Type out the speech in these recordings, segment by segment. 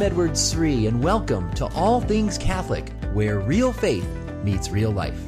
I'm Edward Sri, and welcome to All Things Catholic, where real faith meets real life.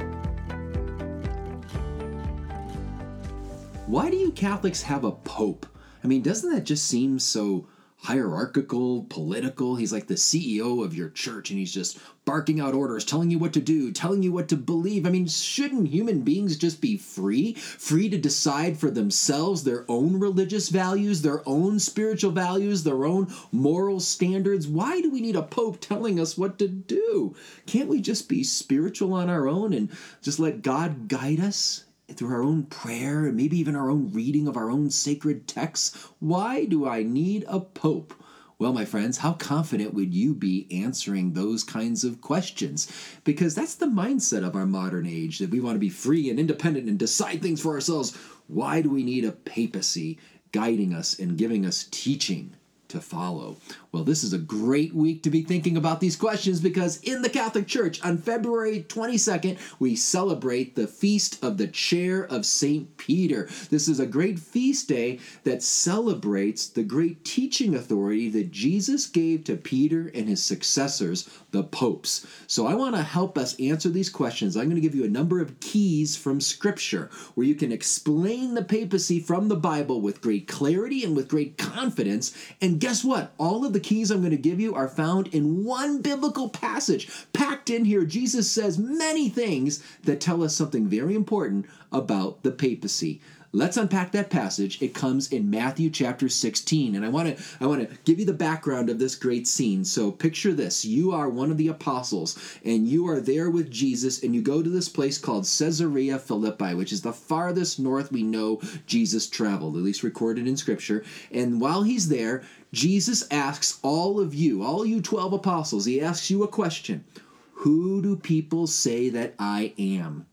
Why do you Catholics have a pope? I mean, doesn't that just seem so hierarchical, political? He's like the CEO of your church and he's just barking out orders, telling you what to do, telling you what to believe. I mean, shouldn't human beings just be free? Free to decide for themselves their own religious values, their own spiritual values, their own moral standards? Why do we need a pope telling us what to do? Can't we just be spiritual on our own and just let God guide us? Through our own prayer and maybe even our own reading of our own sacred texts? Why do I need a pope? Well, my friends, how confident would you be answering those kinds of questions? Because that's the mindset of our modern age that we want to be free and independent and decide things for ourselves. Why do we need a papacy guiding us and giving us teaching? To follow? Well, this is a great week to be thinking about these questions because in the Catholic Church on February 22nd, we celebrate the Feast of the Chair of St. Peter. This is a great feast day that celebrates the great teaching authority that Jesus gave to Peter and his successors, the popes. So I want to help us answer these questions. I'm going to give you a number of keys from Scripture where you can explain the papacy from the Bible with great clarity and with great confidence and guess what? All of the keys I'm going to give you are found in one biblical passage. Packed in here, Jesus says many things that tell us something very important about the papacy. Let's unpack that passage. It comes in Matthew chapter 16. And I want to I want to give you the background of this great scene. So picture this. You are one of the apostles and you are there with Jesus and you go to this place called Caesarea Philippi, which is the farthest north we know Jesus traveled, at least recorded in scripture. And while he's there, Jesus asks all of you, all you 12 apostles, he asks you a question. Who do people say that I am?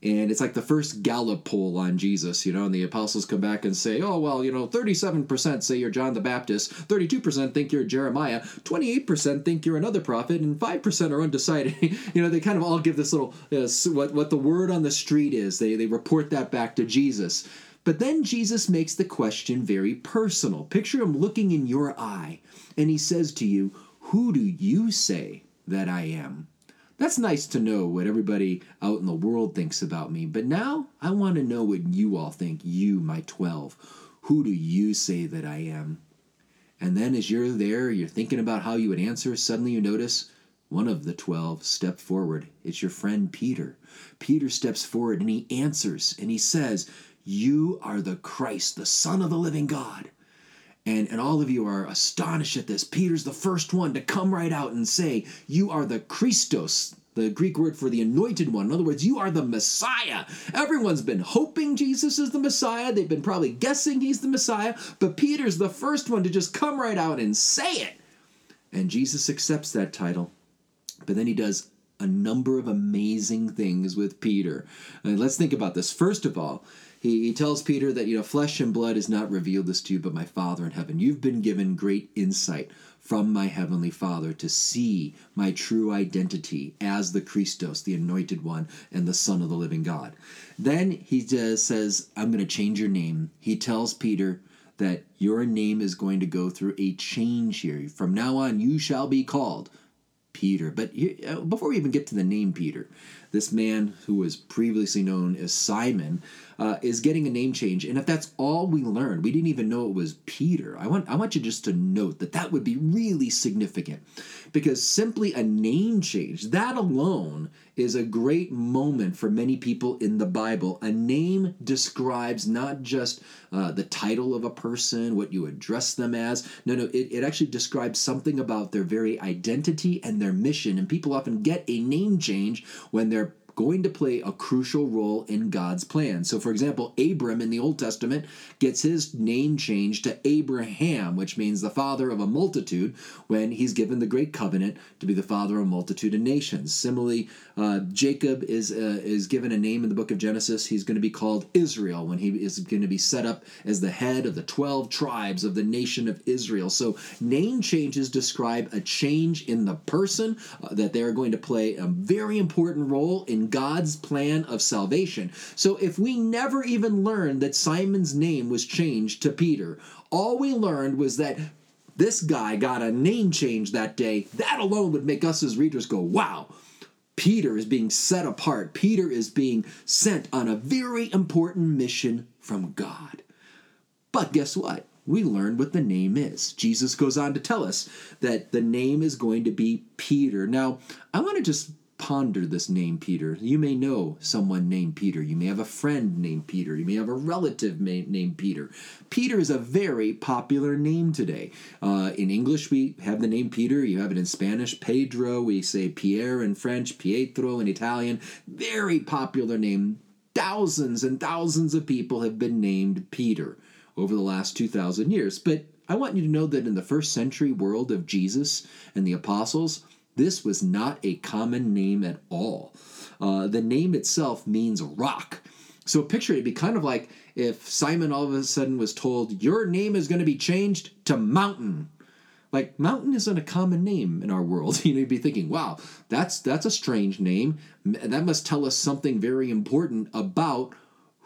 And it's like the first Gallup poll on Jesus, you know, and the apostles come back and say, oh, well, you know, 37% say you're John the Baptist, 32% think you're Jeremiah, 28% think you're another prophet, and 5% are undecided. you know, they kind of all give this little, uh, what, what the word on the street is. They, they report that back to Jesus. But then Jesus makes the question very personal. Picture him looking in your eye, and he says to you, Who do you say that I am? That's nice to know what everybody out in the world thinks about me, but now I want to know what you all think, you, my 12. Who do you say that I am? And then as you're there, you're thinking about how you would answer, suddenly you notice one of the 12 step forward. It's your friend Peter. Peter steps forward and he answers and he says, You are the Christ, the Son of the living God. And, and all of you are astonished at this. Peter's the first one to come right out and say, You are the Christos, the Greek word for the anointed one. In other words, you are the Messiah. Everyone's been hoping Jesus is the Messiah. They've been probably guessing he's the Messiah. But Peter's the first one to just come right out and say it. And Jesus accepts that title. But then he does a number of amazing things with Peter. And let's think about this. First of all, he, he tells Peter that, you know, flesh and blood has not revealed this to you, but my Father in heaven. You've been given great insight from my heavenly Father to see my true identity as the Christos, the anointed one, and the Son of the living God. Then he says, I'm going to change your name. He tells Peter that your name is going to go through a change here. From now on, you shall be called Peter. But uh, before we even get to the name Peter, this man who was previously known as Simon uh, is getting a name change. And if that's all we learned, we didn't even know it was Peter. I want I want you just to note that that would be really significant, because simply a name change that alone is a great moment for many people in the Bible. A name describes not just uh, the title of a person, what you address them as. No, no, it, it actually describes something about their very identity and their mission. And people often get a name change when they're going to play a crucial role in God's plan. So, for example, Abram in the Old Testament gets his name changed to Abraham, which means the father of a multitude, when he's given the great covenant to be the father of a multitude of nations. Similarly, uh, Jacob is uh, is given a name in the book of Genesis. He's going to be called Israel when he is going to be set up as the head of the 12 tribes of the nation of Israel. So, name changes describe a change in the person uh, that they are going to play a very important role in God's plan of salvation. So if we never even learned that Simon's name was changed to Peter, all we learned was that this guy got a name change that day, that alone would make us as readers go, wow, Peter is being set apart. Peter is being sent on a very important mission from God. But guess what? We learned what the name is. Jesus goes on to tell us that the name is going to be Peter. Now, I want to just ponder this name Peter. You may know someone named Peter. You may have a friend named Peter. You may have a relative named Peter. Peter is a very popular name today. Uh, in English, we have the name Peter. You have it in Spanish, Pedro. We say Pierre in French, Pietro in Italian. Very popular name. Thousands and thousands of people have been named Peter over the last 2,000 years. But I want you to know that in the first century world of Jesus and the apostles, this was not a common name at all. Uh, the name itself means rock. So picture it, it'd be kind of like if Simon all of a sudden was told, Your name is going to be changed to Mountain. Like mountain isn't a common name in our world. You know, you'd be thinking, wow, that's that's a strange name. That must tell us something very important about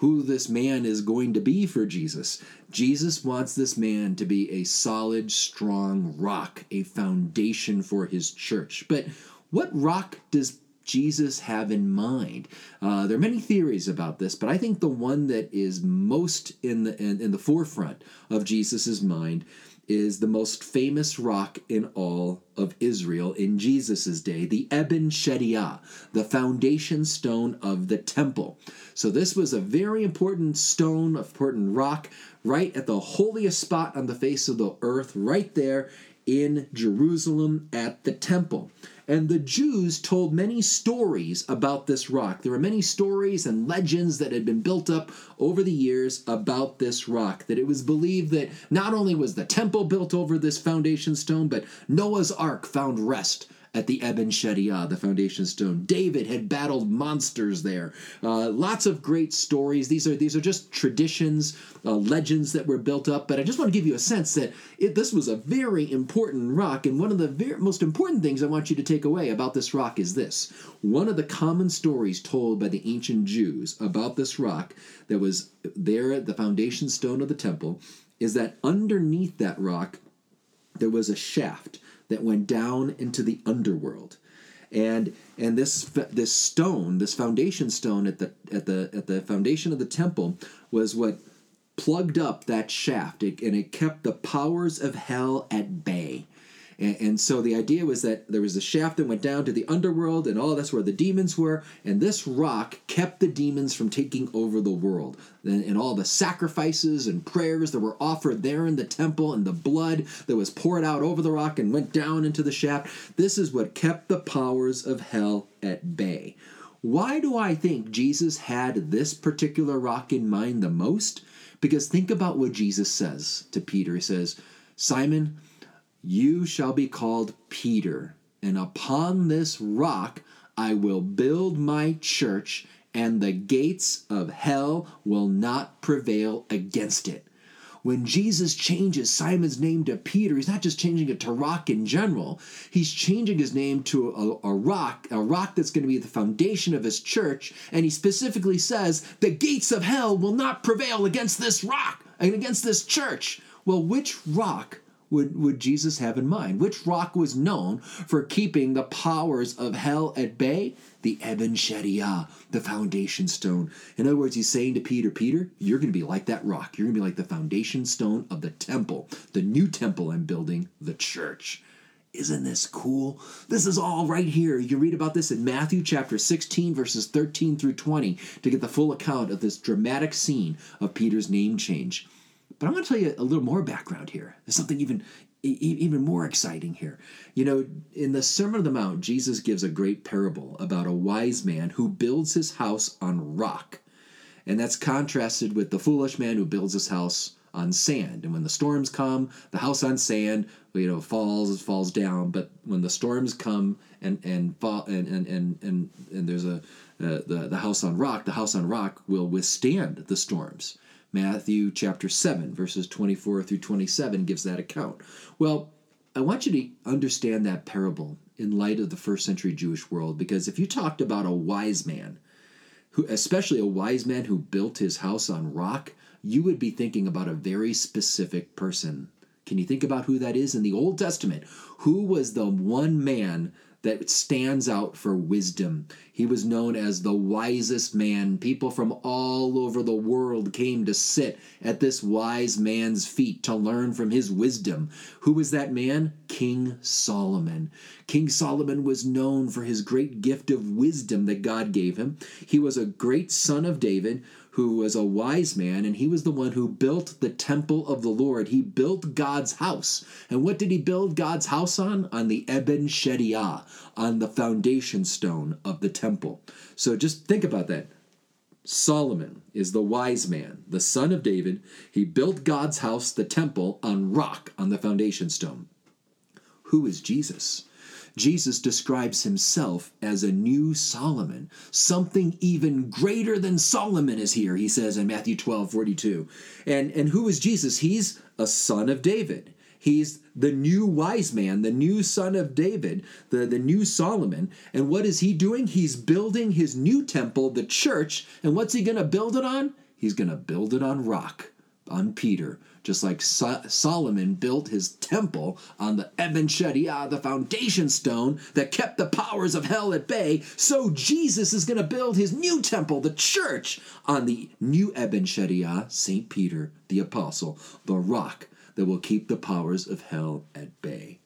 who this man is going to be for Jesus. Jesus wants this man to be a solid, strong rock, a foundation for his church. But what rock does Jesus have in mind? Uh, there are many theories about this, but I think the one that is most in the in, in the forefront of Jesus's mind is the most famous rock in all of Israel in Jesus' day, the Eben Shetiyah, the foundation stone of the temple. So this was a very important stone, important rock, right at the holiest spot on the face of the earth, right there in Jerusalem at the temple. And the Jews told many stories about this rock. There were many stories and legends that had been built up over the years about this rock. That it was believed that not only was the temple built over this foundation stone, but Noah's ark found rest at the Eben Shetiyah, the foundation stone. David had battled monsters there. Uh, lots of great stories. These are these are just traditions, uh, legends that were built up. But I just want to give you a sense that it, this was a very important rock. And one of the very, most important things I want you to take away about this rock is this: one of the common stories told by the ancient Jews about this rock that was there at the foundation stone of the temple is that underneath that rock there was a shaft that went down into the underworld. And and this this stone, this foundation stone at the at the at the foundation of the temple was what plugged up that shaft it, and it kept the powers of hell at bay. And, and, so the idea was that there was a shaft that went down to the underworld, and all that's where the demons were. And this rock kept the demons from taking over the world. And, and all the sacrifices and prayers that were offered there in the temple, and the blood that was poured out over the rock and went down into the shaft, this is what kept the powers of hell at bay. Why do I think Jesus had this particular rock in mind the most? Because think about what Jesus says to Peter. He says, Simon, you shall be called Peter, and upon this rock I will build my church, and the gates of hell will not prevail against it. When Jesus changes Simon's name to Peter, he's not just changing it to rock in general. He's changing his name to a, a rock, a rock that's going to be the foundation of his church. And he specifically says, the gates of hell will not prevail against this rock and against this church. Well, which rock would, would Jesus have in mind? Which rock was known for keeping the powers of hell at bay? The Eben Shetiyah, the foundation stone. In other words, he's saying to Peter, Peter, you're going to be like that rock. You're going to be like the foundation stone of the temple, the new temple I'm building, the church. Isn't this cool? This is all right here. You can read about this in Matthew chapter 16, verses 13 through 20, to get the full account of this dramatic scene of Peter's name change. But I'm going to tell you a little more background here. There's something even even more exciting here. You know, in the Sermon on the Mount, Jesus gives a great parable about a wise man who builds his house on rock. And that's contrasted with the foolish man who builds his house on sand. And when the storms come, the house on sand, you know, falls falls down. But when the storms come and and fall and and and and, and there's a uh, the the house on rock, the house on rock will withstand the storms. Matthew chapter 7, verses 24 through 27 gives that account. Well, I want you to understand that parable in light of the first century Jewish world because if you talked about a wise man, who especially a wise man who built his house on rock, you would be thinking about a very specific person. Can you think about who that is in the Old Testament? Who was the one man that stands out for wisdom. He was known as the wisest man. People from all over the world came to sit at this wise man's feet to learn from his wisdom. Who was that man? King Solomon. King Solomon was known for his great gift of wisdom that God gave him. He was a great son of David who was a wise man, and he was the one who built the temple of the Lord. He built God's house. And what did he build God's house on? On the Eben Shetiyah, on the foundation stone of the temple. So just think about that. Solomon is the wise man, the son of David. He built God's house, the temple, on rock, on the foundation stone. Who is Jesus? Jesus describes himself as a new Solomon. Something even greater than Solomon is here, he says in Matthew 12 42. And, and who is Jesus? He's a son of David. He's the new wise man, the new son of David, the, the new Solomon. And what is he doing? He's building his new temple, the church. And what's he going to build it on? He's going to build it on rock, on Peter, just like so- Solomon built his temple on the Eben Shetiyah, uh, the foundation stone that kept the powers of hell at bay, so Jesus is going to build his new temple, the church, on the new Eben Shetiyah, uh, St. Peter, the apostle, the rock that will keep the powers of hell at bay.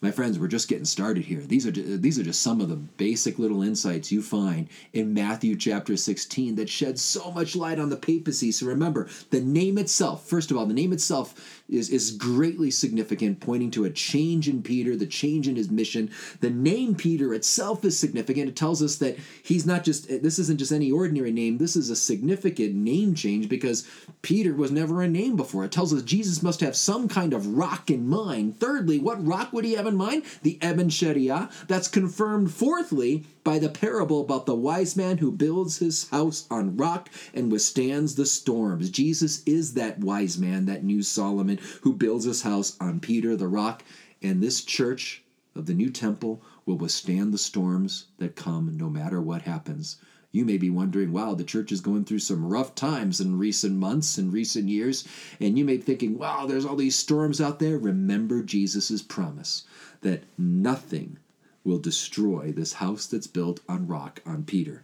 My friends, we're just getting started here. These are these are just some of the basic little insights you find in Matthew chapter 16 that shed so much light on the papacy. So remember, the name itself, first of all, the name itself is, is greatly significant, pointing to a change in Peter, the change in his mission. The name Peter itself is significant. It tells us that he's not just, eh, this isn't just any ordinary name, this is a significant name change because Peter was never a name before. It tells us Jesus must have some kind of rock in mind. Thirdly, what rock would he have in mind? The Eben Shetiyah. That's confirmed, fourthly, by the parable about the wise man who builds his house on rock and withstands the storms. Jesus is that wise man, that new Solomon who builds his house on Peter the rock, and this church of the new temple will withstand the storms that come no matter what happens. You may be wondering, wow, the church is going through some rough times in recent months and recent years, and you may be thinking, wow, there's all these storms out there. Remember Jesus' promise that nothing will destroy this house that's built on rock on Peter.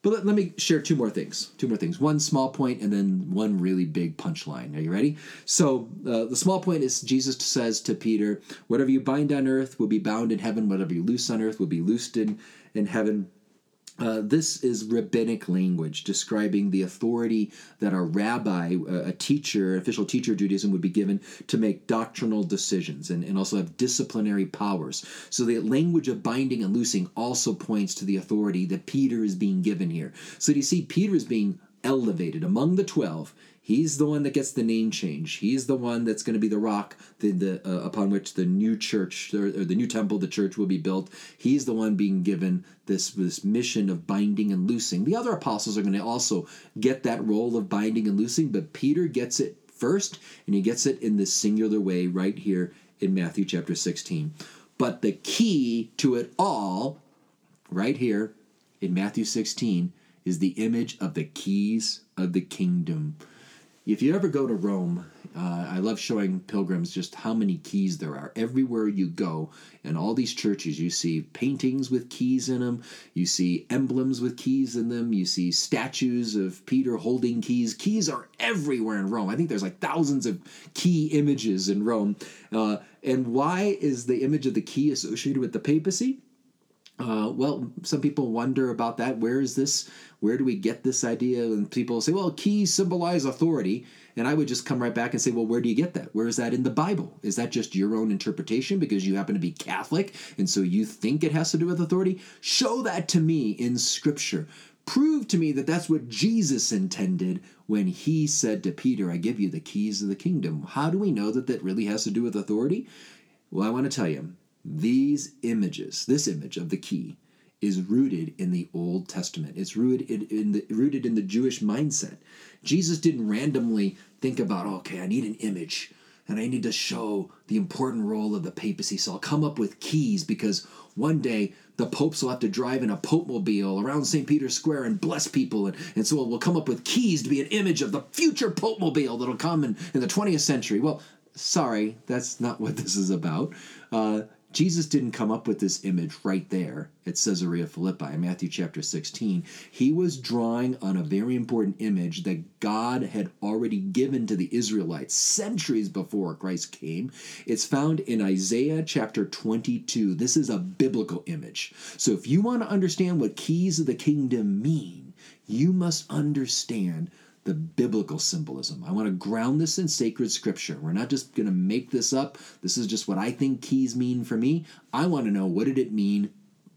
But let, let, me share two more things. Two more things. One small point and then one really big punchline. Are you ready? So, uh, the small point is Jesus says to Peter, Whatever you bind on earth will be bound in heaven, whatever you loose on earth will be loosed in, in heaven. Uh, this is rabbinic language describing the authority that a rabbi, a teacher, official teacher of Judaism would be given to make doctrinal decisions and, and also have disciplinary powers. So the language of binding and loosing also points to the authority that Peter is being given here. So you see Peter is being elevated among the 12 He's the one that gets the name change. He's the one that's going to be the rock the, the, uh, upon which the new church or, or, the new temple, the church, will be built. He's the one being given this, this mission of binding and loosing. The other apostles are going to also get that role of binding and loosing, but Peter gets it first, and he gets it in this singular way right here in Matthew chapter 16. But the key to it all, right here in Matthew 16, is the image of the keys of the kingdom. If you ever go to Rome, uh, I love showing pilgrims just how many keys there are. Everywhere you go, in all these churches, you see paintings with keys in them, you see emblems with keys in them, you see statues of Peter holding keys. Keys are everywhere in Rome. I think there's like thousands of key images in Rome. Uh, and why is the image of the key associated with the papacy? Uh, well, some people wonder about that. Where is this? Where do we get this idea? And people say, well, keys symbolize authority. And I would just come right back and say, well, where do you get that? Where is that in the Bible? Is that just your own interpretation because you happen to be Catholic and so you think it has to do with authority? Show that to me in Scripture. Prove to me that that's what Jesus intended when he said to Peter, I give you the keys of the kingdom. How do we know that that really has to do with authority? Well, I want to tell you these images, this image of the key, is rooted in the Old Testament. It's rooted in, in the, rooted in the Jewish mindset. Jesus didn't randomly think about, okay, I need an image and I need to show the important role of the papacy. So I'll come up with keys because one day the popes will have to drive in a popemobile around St. Peter's Square and bless people. And, and so we'll come up with keys to be an image of the future popemobile that'll come in, in the 20th century. Well, sorry, that's not what this is about. Uh, Jesus didn't come up with this image right there at Caesarea Philippi, in Matthew chapter 16. He was drawing on a very important image that God had already given to the Israelites centuries before Christ came. It's found in Isaiah chapter 22. This is a biblical image. So if you want to understand what keys of the kingdom mean, you must understand the biblical symbolism. I want to ground this in sacred scripture. We're not just going to make this up. This is just what I think keys mean for me. I want to know what did it mean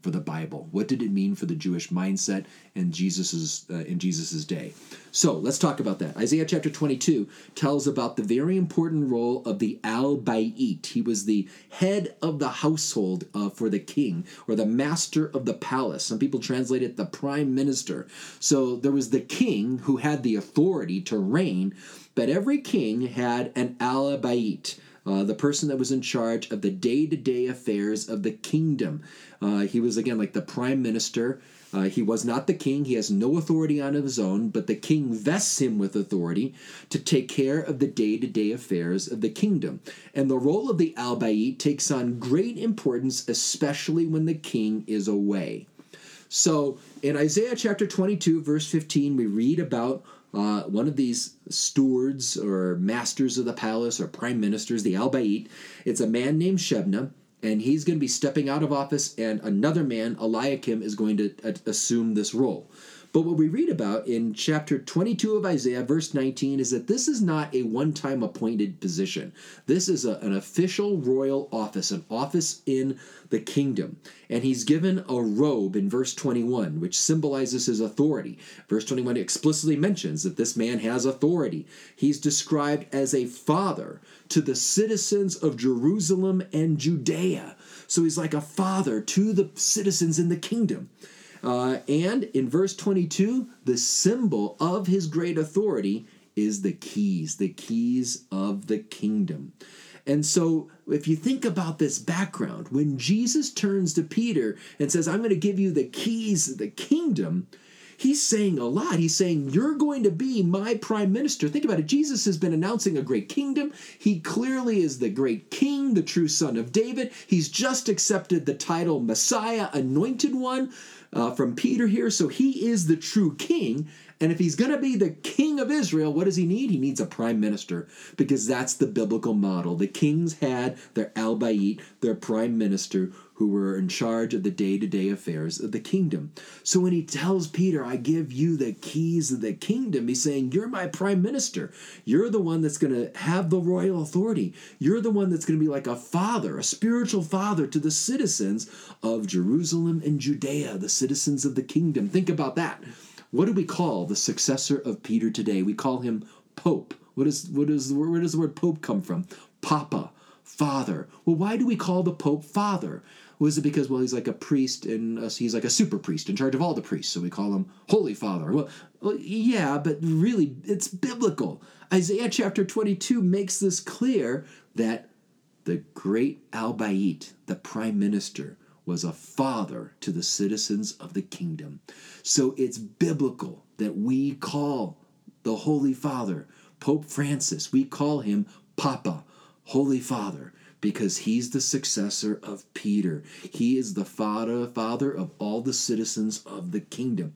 for the Bible? What did it mean for the Jewish mindset in Jesus's uh, in Jesus's day? So let's talk about that. Isaiah chapter 22 tells about the very important role of the al Bayit. He was the head of the household uh, for the king, or the master of the palace. Some people translate it the prime minister. So there was the king who had the authority to reign, but every king had an al Bayit uh, the person that was in charge of the day to day affairs of the kingdom. Uh, he was, again, like the prime minister. Uh, he was not the king. He has no authority on his own, but the king vests him with authority to take care of the day to day affairs of the kingdom. And the role of the Albayit takes on great importance, especially when the king is away. So in Isaiah chapter 22, verse 15, we read about uh, one of these stewards or masters of the palace or prime ministers, the Albayit. It's a man named Shebna, and he's going to be stepping out of office, and another man, Eliakim, is going to uh, assume this role. But what we read about in chapter 22 of Isaiah, verse 19, is that this is not a one time appointed position. This is a, an official royal office, an office in the kingdom. And he's given a robe in verse 21, which symbolizes his authority. Verse 21 explicitly mentions that this man has authority. He's described as a father to the citizens of Jerusalem and Judea. So he's like a father to the citizens in the kingdom. Uh, and in verse 22, the symbol of his great authority is the keys, the keys of the kingdom. And so, if you think about this background, when Jesus turns to Peter and says, I'm going to give you the keys of the kingdom, he's saying a lot. He's saying, You're going to be my prime minister. Think about it. Jesus has been announcing a great kingdom. He clearly is the great king, the true son of David. He's just accepted the title Messiah, anointed one uh, from Peter here. So he is the true king. And if he's going to be the king of Israel, what does he need? He needs a prime minister because that's the biblical model. The kings had their albayit, their prime minister, who were in charge of the day to day affairs of the kingdom. So when he tells Peter, I give you the keys of the kingdom, he's saying, You're my prime minister. You're the one that's going to have the royal authority. You're the one that's going to be like a father, a spiritual father to the citizens of Jerusalem and Judea, the citizens of the kingdom. Think about that. What do we call the successor of Peter today? We call him Pope. What is what is where does the word Pope come from? Papa, Father. Well, why do we call the Pope Father? Was it because well he's like a priest and uh, he's like a super priest in charge of all the priests, so we call him Holy Father? Well, yeah, but really it's biblical. Isaiah chapter 22 makes this clear that the great Albayit, the prime minister, was a father to the citizens of the kingdom. So it's biblical that we call the Holy Father, Pope Francis, we call him Papa, Holy Father, because he's the successor of Peter. He is the father, father of all the citizens of the kingdom.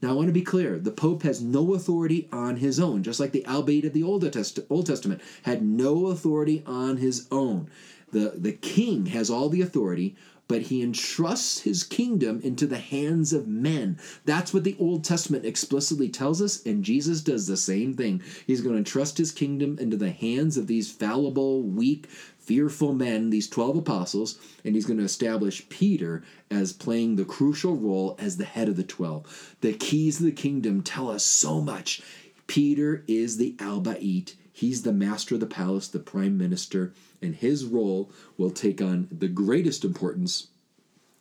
Now, I want to be clear the Pope has no authority on his own, just like the Albayit of the Old Testament had no authority on his own. The, the king has all the authority, but he entrusts his kingdom into the hands of men. That's what the Old Testament explicitly tells us, and Jesus does the same thing. He's going to entrust his kingdom into the hands of these fallible, weak, fearful men, these 12 apostles, and he's going to establish Peter as playing the crucial role as the head of the 12. The keys of the kingdom tell us so much. Peter is the Albayit. He's the master of the palace, the prime minister, and his role will take on the greatest importance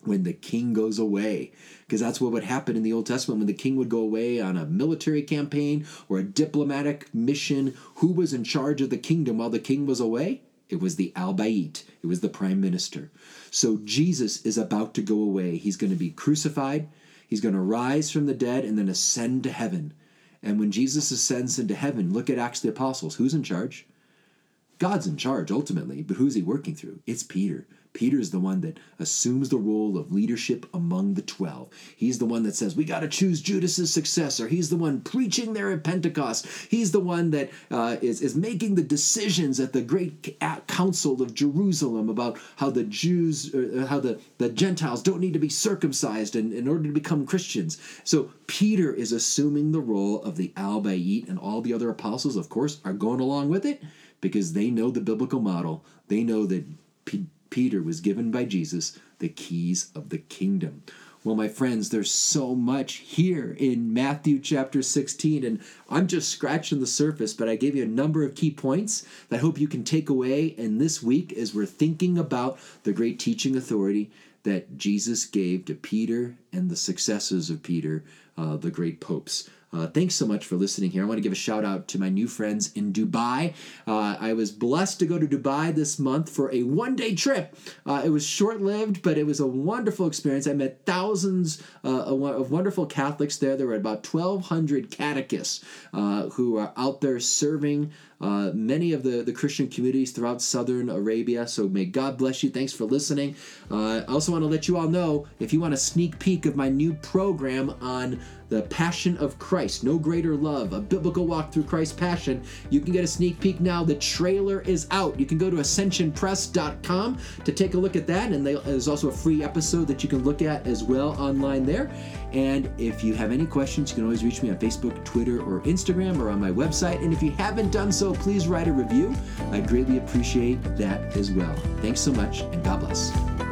when the king goes away. Because that's what would happen in the Old Testament when the king would go away on a military campaign or a diplomatic mission. Who was in charge of the kingdom while the king was away? It was the Albayit, it was the prime minister. So Jesus is about to go away. He's going to be crucified, he's going to rise from the dead, and then ascend to heaven. And when Jesus ascends into heaven, look at Acts the Apostles. Who's in charge? God's in charge ultimately, but who's he working through? It's Peter. Peter is the one that assumes the role of leadership among the 12. He's the one that says, We got to choose Judas's successor. He's the one preaching there at Pentecost. He's the one that uh, is is, making the decisions at the great council of Jerusalem about how the Jews, uh, how the, the Gentiles don't need to be circumcised in, in order to become Christians. So Peter is assuming the role of the Al Bayit, and all the other apostles, of course, are going along with it because they know the biblical model. They know that. P- Peter was given by Jesus the keys of the kingdom. Well, my friends, there's so much here in Matthew chapter 16, and I'm just scratching the surface, but I gave you a number of key points that I hope you can take away. And this week, as we're thinking about the great teaching authority that Jesus gave to Peter and the successors of Peter, uh, the great popes. Uh, thanks so much for listening here. I want to give a shout out to my new friends in Dubai. Uh, I was blessed to go to Dubai this month for a one day trip. Uh, it was short lived, but it was a wonderful experience. I met thousands uh, of wonderful Catholics there. There were about 1,200 catechists uh, who are out there serving uh, many of the, the Christian communities throughout southern Arabia. So may God bless you. Thanks for listening. Uh, I also want to let you all know if you want a sneak peek of my new program on the Passion of Christ, No Greater Love, a biblical walk through Christ's passion, you can get a sneak peek now. The trailer is out. You can go to ascensionpress.com to take a look at that. And there's also a free episode that you can look at as well online there. And if you have any questions, you can always reach me on Facebook, Twitter, or Instagram, or on my website. And if you haven't done so, please write a review. I greatly appreciate that as well. Thanks so much, and God bless.